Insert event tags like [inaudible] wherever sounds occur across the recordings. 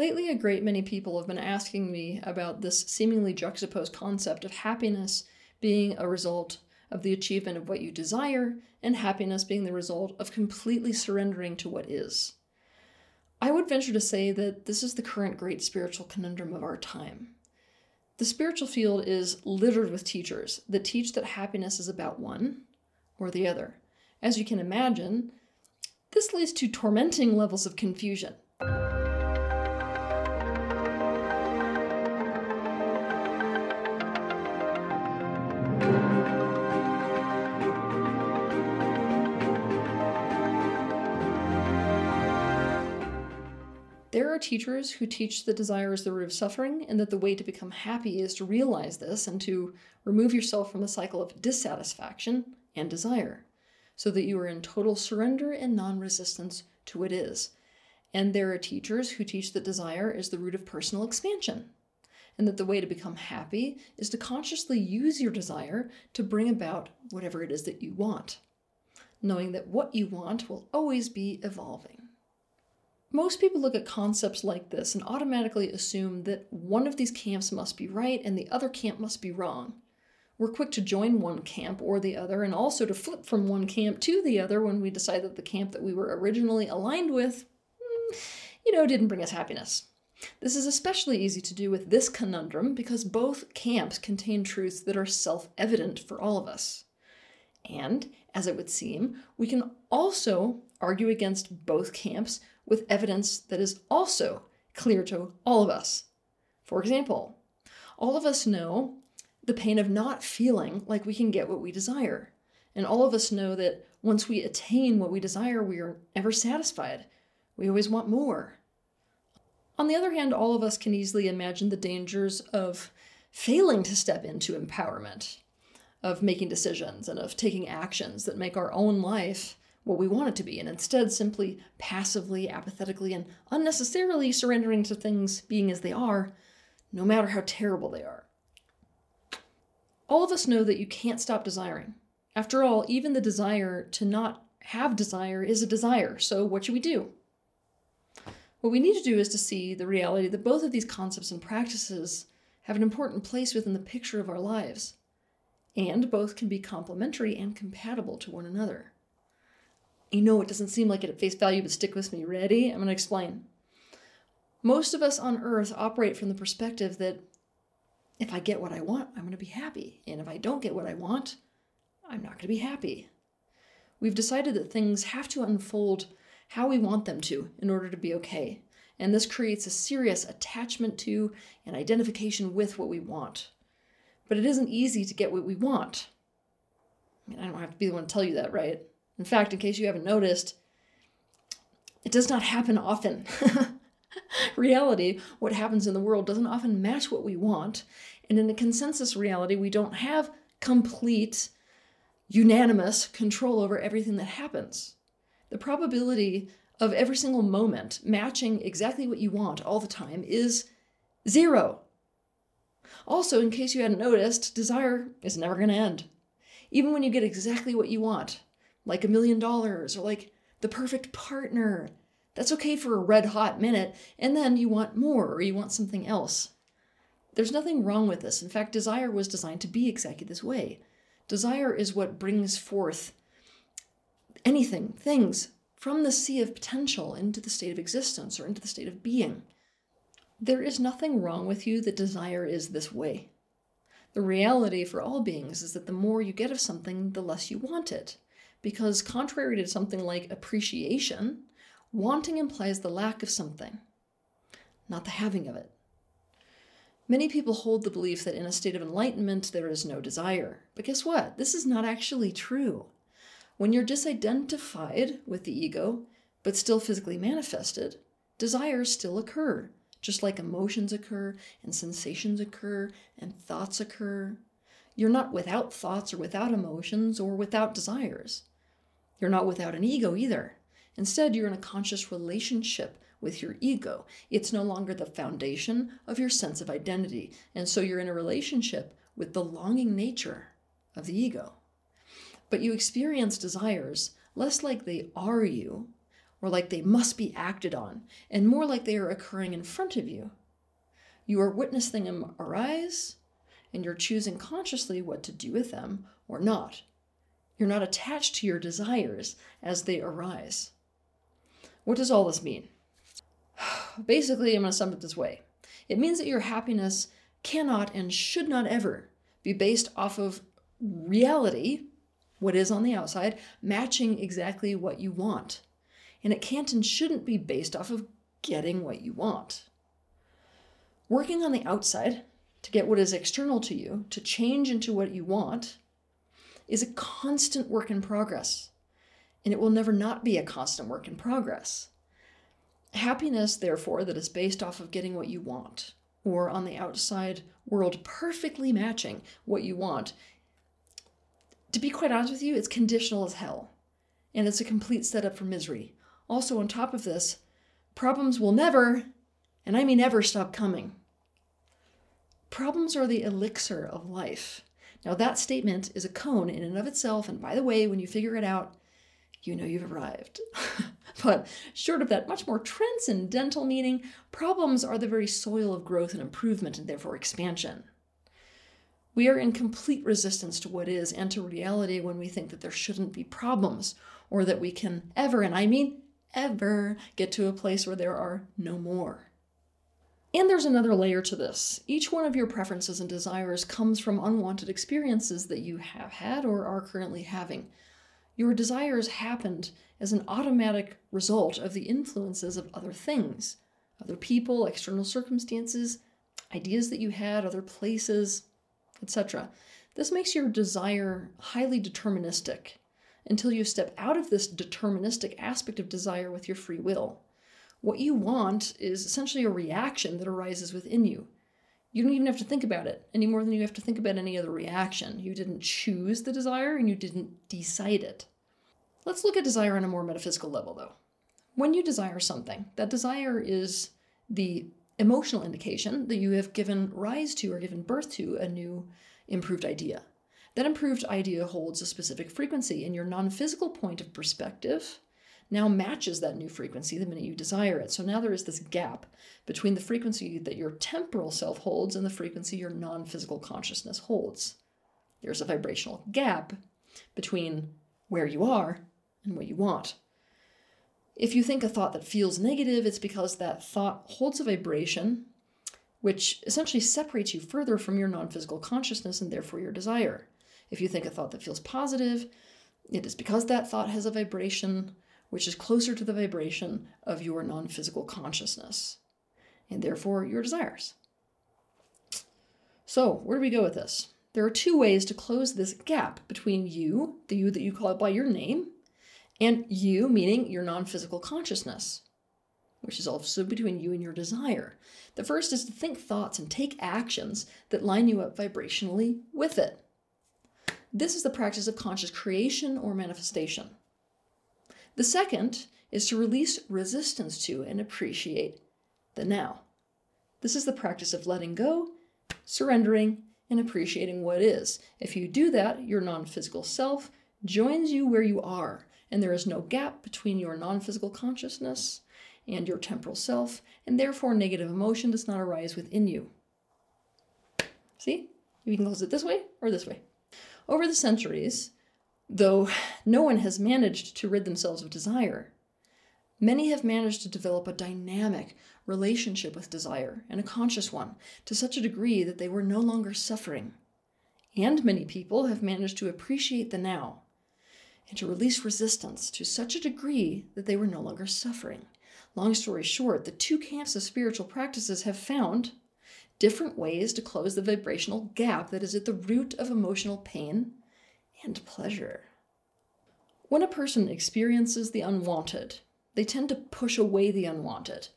Lately, a great many people have been asking me about this seemingly juxtaposed concept of happiness being a result of the achievement of what you desire, and happiness being the result of completely surrendering to what is. I would venture to say that this is the current great spiritual conundrum of our time. The spiritual field is littered with teachers that teach that happiness is about one or the other. As you can imagine, this leads to tormenting levels of confusion. There are teachers who teach that desire is the root of suffering and that the way to become happy is to realize this and to remove yourself from the cycle of dissatisfaction and desire so that you are in total surrender and non resistance to what is. And there are teachers who teach that desire is the root of personal expansion and that the way to become happy is to consciously use your desire to bring about whatever it is that you want, knowing that what you want will always be evolving. Most people look at concepts like this and automatically assume that one of these camps must be right and the other camp must be wrong. We're quick to join one camp or the other and also to flip from one camp to the other when we decide that the camp that we were originally aligned with, hmm, you know, didn't bring us happiness. This is especially easy to do with this conundrum because both camps contain truths that are self evident for all of us. And, as it would seem, we can also argue against both camps with evidence that is also clear to all of us. For example, all of us know the pain of not feeling like we can get what we desire. And all of us know that once we attain what we desire, we are never satisfied. We always want more. On the other hand, all of us can easily imagine the dangers of failing to step into empowerment, of making decisions, and of taking actions that make our own life what we want it to be, and instead simply passively, apathetically, and unnecessarily surrendering to things being as they are, no matter how terrible they are. All of us know that you can't stop desiring. After all, even the desire to not have desire is a desire, so what should we do? What we need to do is to see the reality that both of these concepts and practices have an important place within the picture of our lives, and both can be complementary and compatible to one another. You know, it doesn't seem like it at face value, but stick with me. Ready? I'm going to explain. Most of us on earth operate from the perspective that if I get what I want, I'm going to be happy. And if I don't get what I want, I'm not going to be happy. We've decided that things have to unfold how we want them to in order to be okay. And this creates a serious attachment to and identification with what we want. But it isn't easy to get what we want. I mean, I don't have to be the one to tell you that, right? In fact, in case you haven't noticed, it does not happen often. [laughs] reality, what happens in the world, doesn't often match what we want. And in a consensus reality, we don't have complete, unanimous control over everything that happens. The probability of every single moment matching exactly what you want all the time is zero. Also, in case you hadn't noticed, desire is never going to end. Even when you get exactly what you want, like a million dollars or like the perfect partner. That's okay for a red hot minute, and then you want more or you want something else. There's nothing wrong with this. In fact, desire was designed to be exactly this way. Desire is what brings forth anything, things, from the sea of potential into the state of existence or into the state of being. There is nothing wrong with you that desire is this way. The reality for all beings is that the more you get of something, the less you want it. Because, contrary to something like appreciation, wanting implies the lack of something, not the having of it. Many people hold the belief that in a state of enlightenment there is no desire. But guess what? This is not actually true. When you're disidentified with the ego, but still physically manifested, desires still occur, just like emotions occur, and sensations occur, and thoughts occur. You're not without thoughts or without emotions or without desires. You're not without an ego either. Instead, you're in a conscious relationship with your ego. It's no longer the foundation of your sense of identity. And so you're in a relationship with the longing nature of the ego. But you experience desires less like they are you, or like they must be acted on, and more like they are occurring in front of you. You are witnessing them arise, and you're choosing consciously what to do with them or not. You're not attached to your desires as they arise. What does all this mean? [sighs] Basically, I'm going to sum it this way it means that your happiness cannot and should not ever be based off of reality, what is on the outside, matching exactly what you want. And it can't and shouldn't be based off of getting what you want. Working on the outside to get what is external to you, to change into what you want, is a constant work in progress. And it will never not be a constant work in progress. Happiness, therefore, that is based off of getting what you want, or on the outside world perfectly matching what you want, to be quite honest with you, it's conditional as hell. And it's a complete setup for misery. Also, on top of this, problems will never, and I mean ever, stop coming. Problems are the elixir of life. Now, that statement is a koan in and of itself, and by the way, when you figure it out, you know you've arrived. [laughs] but short of that much more transcendental meaning, problems are the very soil of growth and improvement and therefore expansion. We are in complete resistance to what is and to reality when we think that there shouldn't be problems or that we can ever, and I mean ever, get to a place where there are no more. And there's another layer to this. Each one of your preferences and desires comes from unwanted experiences that you have had or are currently having. Your desires happened as an automatic result of the influences of other things, other people, external circumstances, ideas that you had, other places, etc. This makes your desire highly deterministic until you step out of this deterministic aspect of desire with your free will. What you want is essentially a reaction that arises within you. You don't even have to think about it any more than you have to think about any other reaction. You didn't choose the desire and you didn't decide it. Let's look at desire on a more metaphysical level, though. When you desire something, that desire is the emotional indication that you have given rise to or given birth to a new improved idea. That improved idea holds a specific frequency, and your non physical point of perspective now matches that new frequency the minute you desire it. So now there is this gap between the frequency that your temporal self holds and the frequency your non physical consciousness holds. There's a vibrational gap between where you are and what you want. If you think a thought that feels negative, it's because that thought holds a vibration which essentially separates you further from your non physical consciousness and therefore your desire. If you think a thought that feels positive, it is because that thought has a vibration which is closer to the vibration of your non physical consciousness, and therefore your desires. So, where do we go with this? There are two ways to close this gap between you, the you that you call it by your name, and you, meaning your non physical consciousness, which is also between you and your desire. The first is to think thoughts and take actions that line you up vibrationally with it. This is the practice of conscious creation or manifestation. The second is to release resistance to and appreciate the now. This is the practice of letting go, surrendering, and appreciating what is. If you do that, your non physical self joins you where you are, and there is no gap between your non physical consciousness and your temporal self, and therefore negative emotion does not arise within you. See? You can close it this way or this way. Over the centuries, Though no one has managed to rid themselves of desire, many have managed to develop a dynamic relationship with desire, and a conscious one, to such a degree that they were no longer suffering. And many people have managed to appreciate the now and to release resistance to such a degree that they were no longer suffering. Long story short, the two camps of spiritual practices have found different ways to close the vibrational gap that is at the root of emotional pain and pleasure. When a person experiences the unwanted, they tend to push away the unwanted.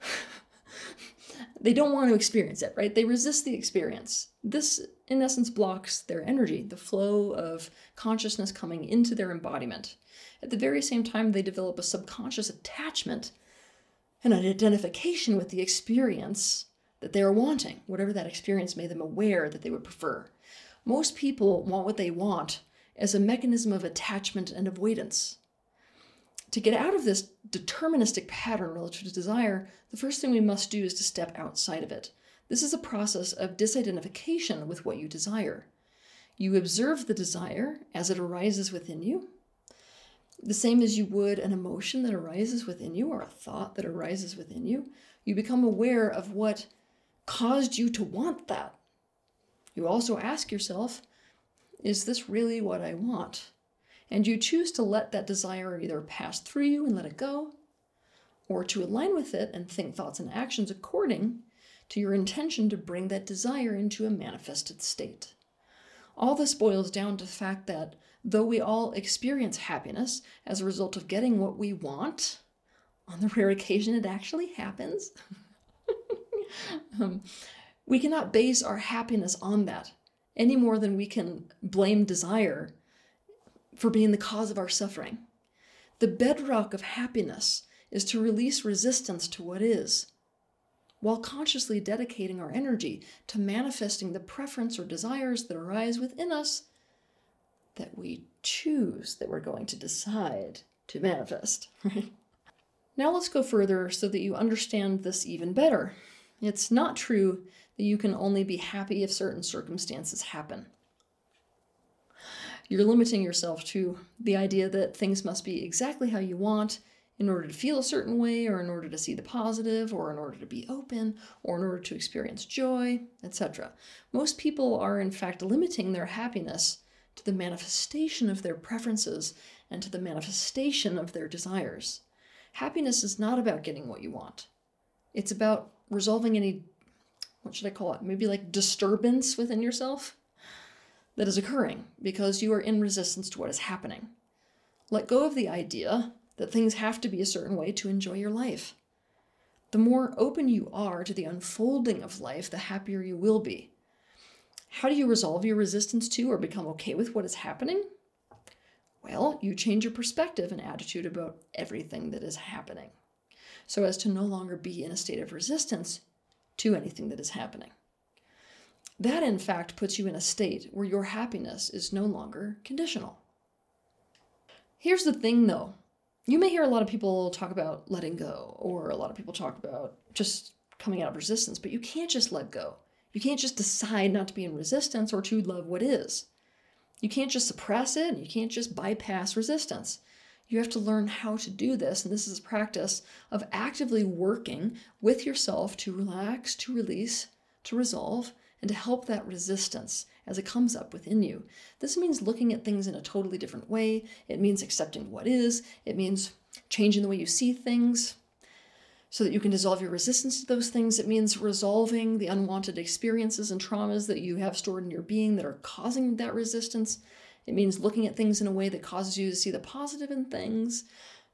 [laughs] they don't want to experience it, right? They resist the experience. This, in essence, blocks their energy, the flow of consciousness coming into their embodiment. At the very same time, they develop a subconscious attachment and an identification with the experience that they are wanting, whatever that experience made them aware that they would prefer. Most people want what they want as a mechanism of attachment and avoidance. To get out of this deterministic pattern relative to desire, the first thing we must do is to step outside of it. This is a process of disidentification with what you desire. You observe the desire as it arises within you, the same as you would an emotion that arises within you or a thought that arises within you. You become aware of what caused you to want that. You also ask yourself, is this really what I want? And you choose to let that desire either pass through you and let it go, or to align with it and think thoughts and actions according to your intention to bring that desire into a manifested state. All this boils down to the fact that though we all experience happiness as a result of getting what we want, on the rare occasion it actually happens, [laughs] um, we cannot base our happiness on that any more than we can blame desire for being the cause of our suffering. The bedrock of happiness is to release resistance to what is, while consciously dedicating our energy to manifesting the preference or desires that arise within us that we choose that we're going to decide to manifest. [laughs] now let's go further so that you understand this even better. It's not true that you can only be happy if certain circumstances happen. You're limiting yourself to the idea that things must be exactly how you want in order to feel a certain way, or in order to see the positive, or in order to be open, or in order to experience joy, etc. Most people are, in fact, limiting their happiness to the manifestation of their preferences and to the manifestation of their desires. Happiness is not about getting what you want, it's about resolving any, what should I call it? Maybe like disturbance within yourself that is occurring because you are in resistance to what is happening. Let go of the idea that things have to be a certain way to enjoy your life. The more open you are to the unfolding of life, the happier you will be. How do you resolve your resistance to or become okay with what is happening? Well, you change your perspective and attitude about everything that is happening so as to no longer be in a state of resistance to anything that is happening. That, in fact, puts you in a state where your happiness is no longer conditional. Here's the thing, though you may hear a lot of people talk about letting go, or a lot of people talk about just coming out of resistance, but you can't just let go. You can't just decide not to be in resistance or to love what is. You can't just suppress it, and you can't just bypass resistance. You have to learn how to do this, and this is a practice of actively working with yourself to relax, to release, to resolve, and to help that resistance as it comes up within you. This means looking at things in a totally different way. It means accepting what is. It means changing the way you see things so that you can dissolve your resistance to those things. It means resolving the unwanted experiences and traumas that you have stored in your being that are causing that resistance. It means looking at things in a way that causes you to see the positive in things,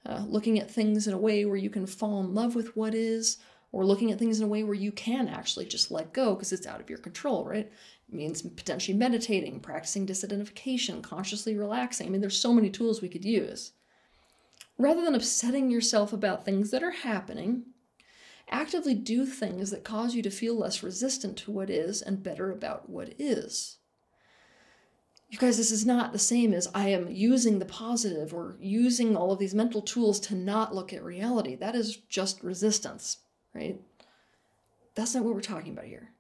uh, looking at things in a way where you can fall in love with what is, or looking at things in a way where you can actually just let go because it's out of your control, right? It means potentially meditating, practicing disidentification, consciously relaxing. I mean, there's so many tools we could use. Rather than upsetting yourself about things that are happening, actively do things that cause you to feel less resistant to what is and better about what is. You guys, this is not the same as I am using the positive or using all of these mental tools to not look at reality. That is just resistance right? That's not what we're talking about here.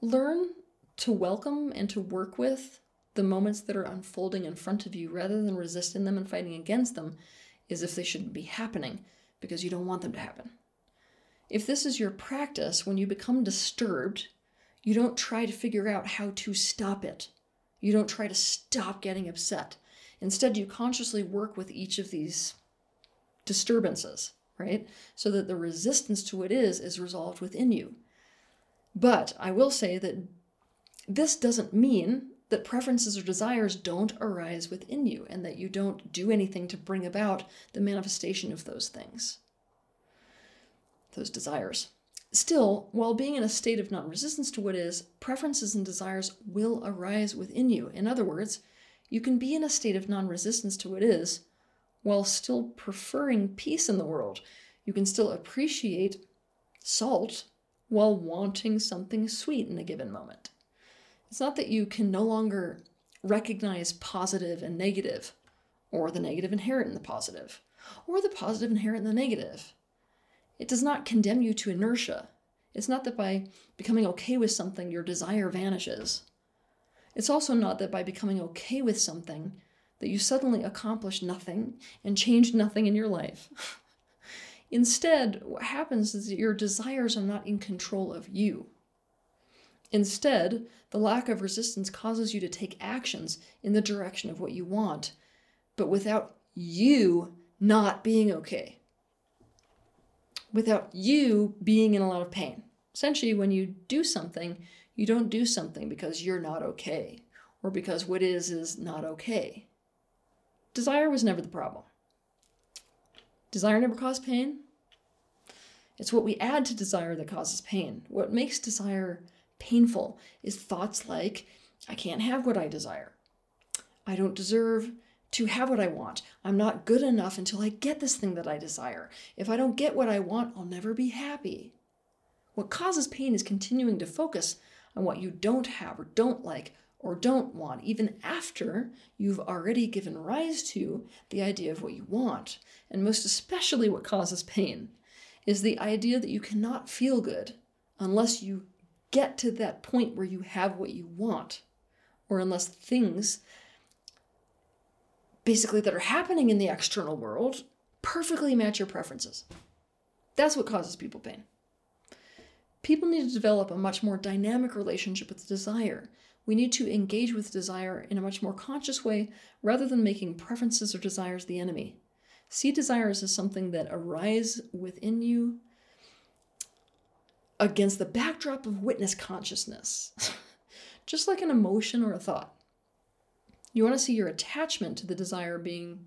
Learn to welcome and to work with the moments that are unfolding in front of you rather than resisting them and fighting against them as if they shouldn't be happening because you don't want them to happen. If this is your practice, when you become disturbed, you don't try to figure out how to stop it. You don't try to stop getting upset. Instead, you consciously work with each of these disturbances right? So that the resistance to it is is resolved within you. But I will say that this doesn't mean that preferences or desires don't arise within you and that you don't do anything to bring about the manifestation of those things, those desires. Still, while being in a state of non resistance to what is, preferences and desires will arise within you. In other words, you can be in a state of non resistance to what is while still preferring peace in the world. You can still appreciate salt while wanting something sweet in a given moment. It's not that you can no longer recognize positive and negative, or the negative inherent in the positive, or the positive inherent in the negative. It does not condemn you to inertia. It's not that by becoming okay with something, your desire vanishes. It's also not that by becoming okay with something, that you suddenly accomplish nothing and change nothing in your life. [laughs] Instead, what happens is that your desires are not in control of you. Instead, the lack of resistance causes you to take actions in the direction of what you want, but without you not being okay. Without you being in a lot of pain. Essentially, when you do something, you don't do something because you're not okay or because what is is not okay. Desire was never the problem. Desire never caused pain. It's what we add to desire that causes pain. What makes desire painful is thoughts like, I can't have what I desire. I don't deserve to have what I want. I'm not good enough until I get this thing that I desire. If I don't get what I want, I'll never be happy. What causes pain is continuing to focus on what you don't have or don't like or don't want, even after you've already given rise to the idea of what you want. And most especially, what causes pain is the idea that you cannot feel good unless you get to that point where you have what you want, or unless things basically that are happening in the external world perfectly match your preferences. That's what causes people pain. People need to develop a much more dynamic relationship with desire. We need to engage with desire in a much more conscious way rather than making preferences or desires the enemy. See desires as something that arise within you against the backdrop of witness consciousness, [laughs] just like an emotion or a thought. You want to see your attachment to the desire being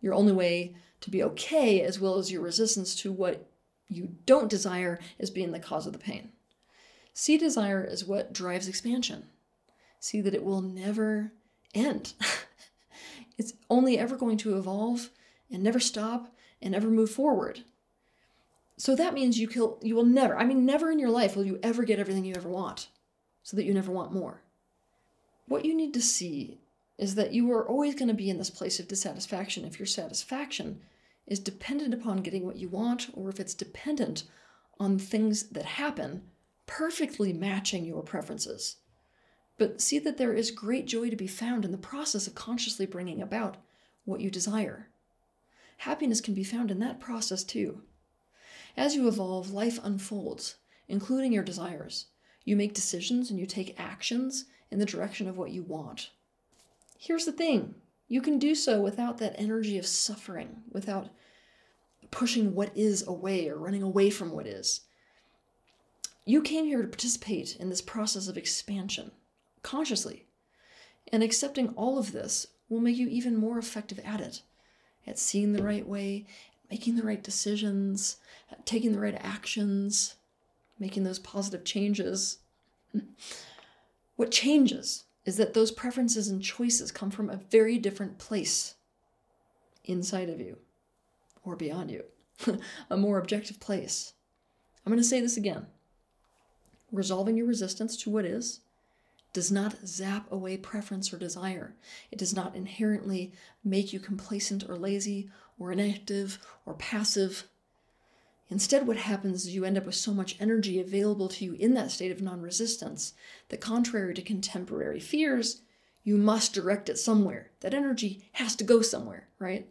your only way to be okay, as well as your resistance to what you don't desire as being the cause of the pain. See desire as what drives expansion. See that it will never end. [laughs] it's only ever going to evolve and never stop and never move forward. So that means you kill you will never, I mean never in your life will you ever get everything you ever want, so that you never want more. What you need to see is that you are always going to be in this place of dissatisfaction if your satisfaction is dependent upon getting what you want or if it's dependent on things that happen perfectly matching your preferences. But see that there is great joy to be found in the process of consciously bringing about what you desire. Happiness can be found in that process too. As you evolve, life unfolds, including your desires. You make decisions and you take actions in the direction of what you want. Here's the thing you can do so without that energy of suffering, without pushing what is away or running away from what is. You came here to participate in this process of expansion consciously, and accepting all of this will make you even more effective at it, at seeing the right way, making the right decisions, taking the right actions, making those positive changes. [laughs] What changes is that those preferences and choices come from a very different place inside of you or beyond you, [laughs] a more objective place. I'm going to say this again. Resolving your resistance to what is does not zap away preference or desire. It does not inherently make you complacent or lazy or inactive or passive. Instead, what happens is you end up with so much energy available to you in that state of non resistance that, contrary to contemporary fears, you must direct it somewhere. That energy has to go somewhere, right?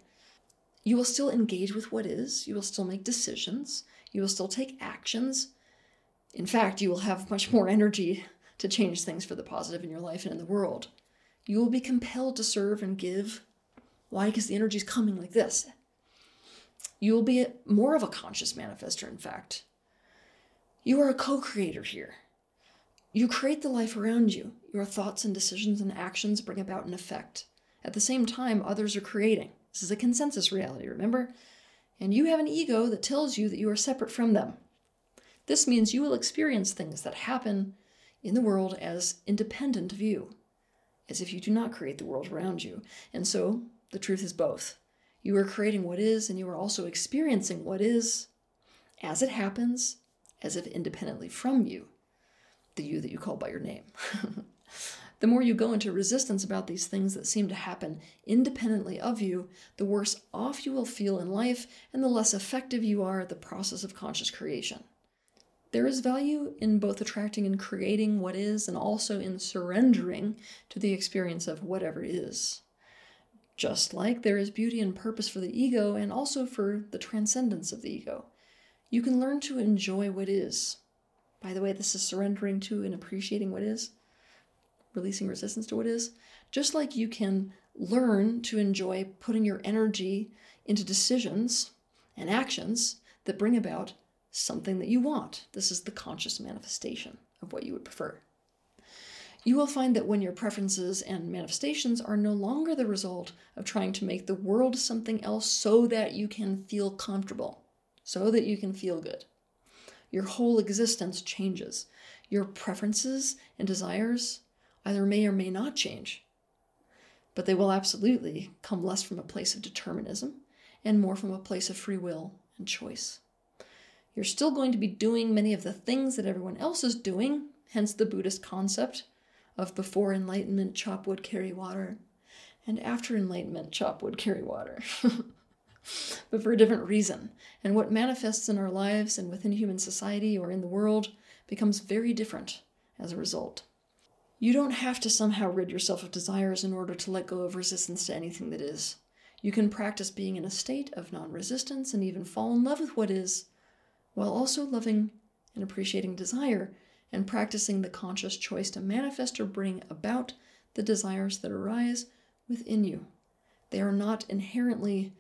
You will still engage with what is, you will still make decisions, you will still take actions. In fact, you will have much more energy to change things for the positive in your life and in the world. You will be compelled to serve and give why? Because the energy is coming like this. You will be more of a conscious manifester, in fact. You are a co creator here. You create the life around you. Your thoughts and decisions and actions bring about an effect. At the same time, others are creating. This is a consensus reality, remember? And you have an ego that tells you that you are separate from them. This means you will experience things that happen in the world as independent of you, as if you do not create the world around you. And so the truth is both. You are creating what is, and you are also experiencing what is as it happens, as if independently from you, the you that you call by your name. [laughs] The more you go into resistance about these things that seem to happen independently of you, the worse off you will feel in life and the less effective you are at the process of conscious creation. There is value in both attracting and creating what is, and also in surrendering to the experience of whatever is. Just like there is beauty and purpose for the ego, and also for the transcendence of the ego. You can learn to enjoy what is. By the way, this is surrendering to and appreciating what is, releasing resistance to what is. Just like you can learn to enjoy putting your energy into decisions and actions that bring about something that you want. This is the conscious manifestation of what you would prefer. You will find that when your preferences and manifestations are no longer the result of trying to make the world something else so that you can feel comfortable, so that you can feel good, your whole existence changes. Your preferences and desires either may or may not change, but they will absolutely come less from a place of determinism and more from a place of free will and choice. You're still going to be doing many of the things that everyone else is doing, hence the Buddhist concept of before enlightenment, chop wood, carry water, and after enlightenment, chop wood, carry water. [laughs] but for a different reason. And what manifests in our lives and within human society or in the world becomes very different as a result. You don't have to somehow rid yourself of desires in order to let go of resistance to anything that is. You can practice being in a state of non resistance and even fall in love with what is while also loving and appreciating desire and practicing the conscious choice to manifest or bring about the desires that arise within you. They are not inherently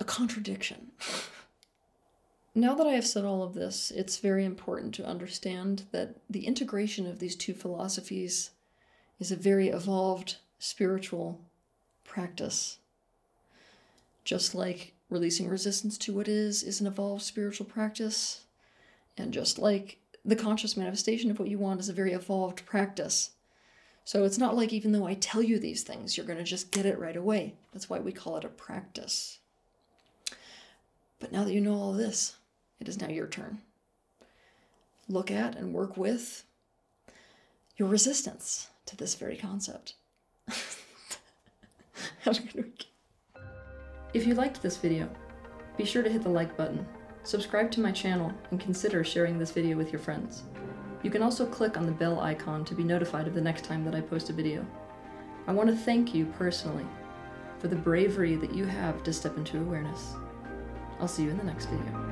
a contradiction. now that I have said all of this, it's very important to understand that the integration of these two philosophies is a very evolved spiritual practice. Just like releasing resistance to what is is an evolved spiritual practice. And just like the conscious manifestation of what you want is a very evolved practice. So it's not like even though I tell you these things, you're going to just get it right away. That's why we call it a practice. But now that you know all this, it is now your turn. Look at and work with your resistance to this very concept. [laughs] Have a good week. If you liked this video, be sure to hit the like button, subscribe to my channel, and consider sharing this video with your friends. You can also click on the bell icon to be notified of the next time that I post a video. I want to thank you personally for the bravery that you have to step into awareness. I'll see you in the next video.